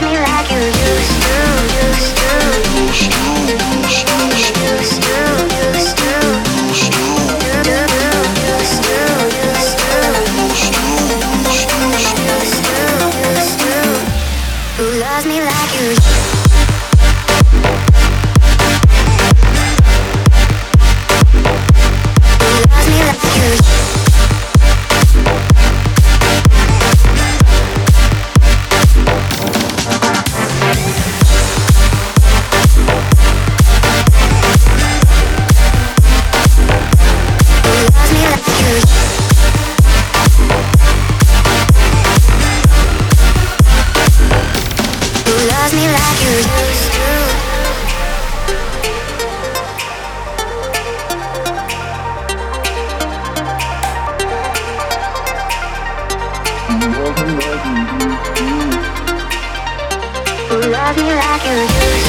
me like you used to, used to, used to, used to. Used to. Love you like you do?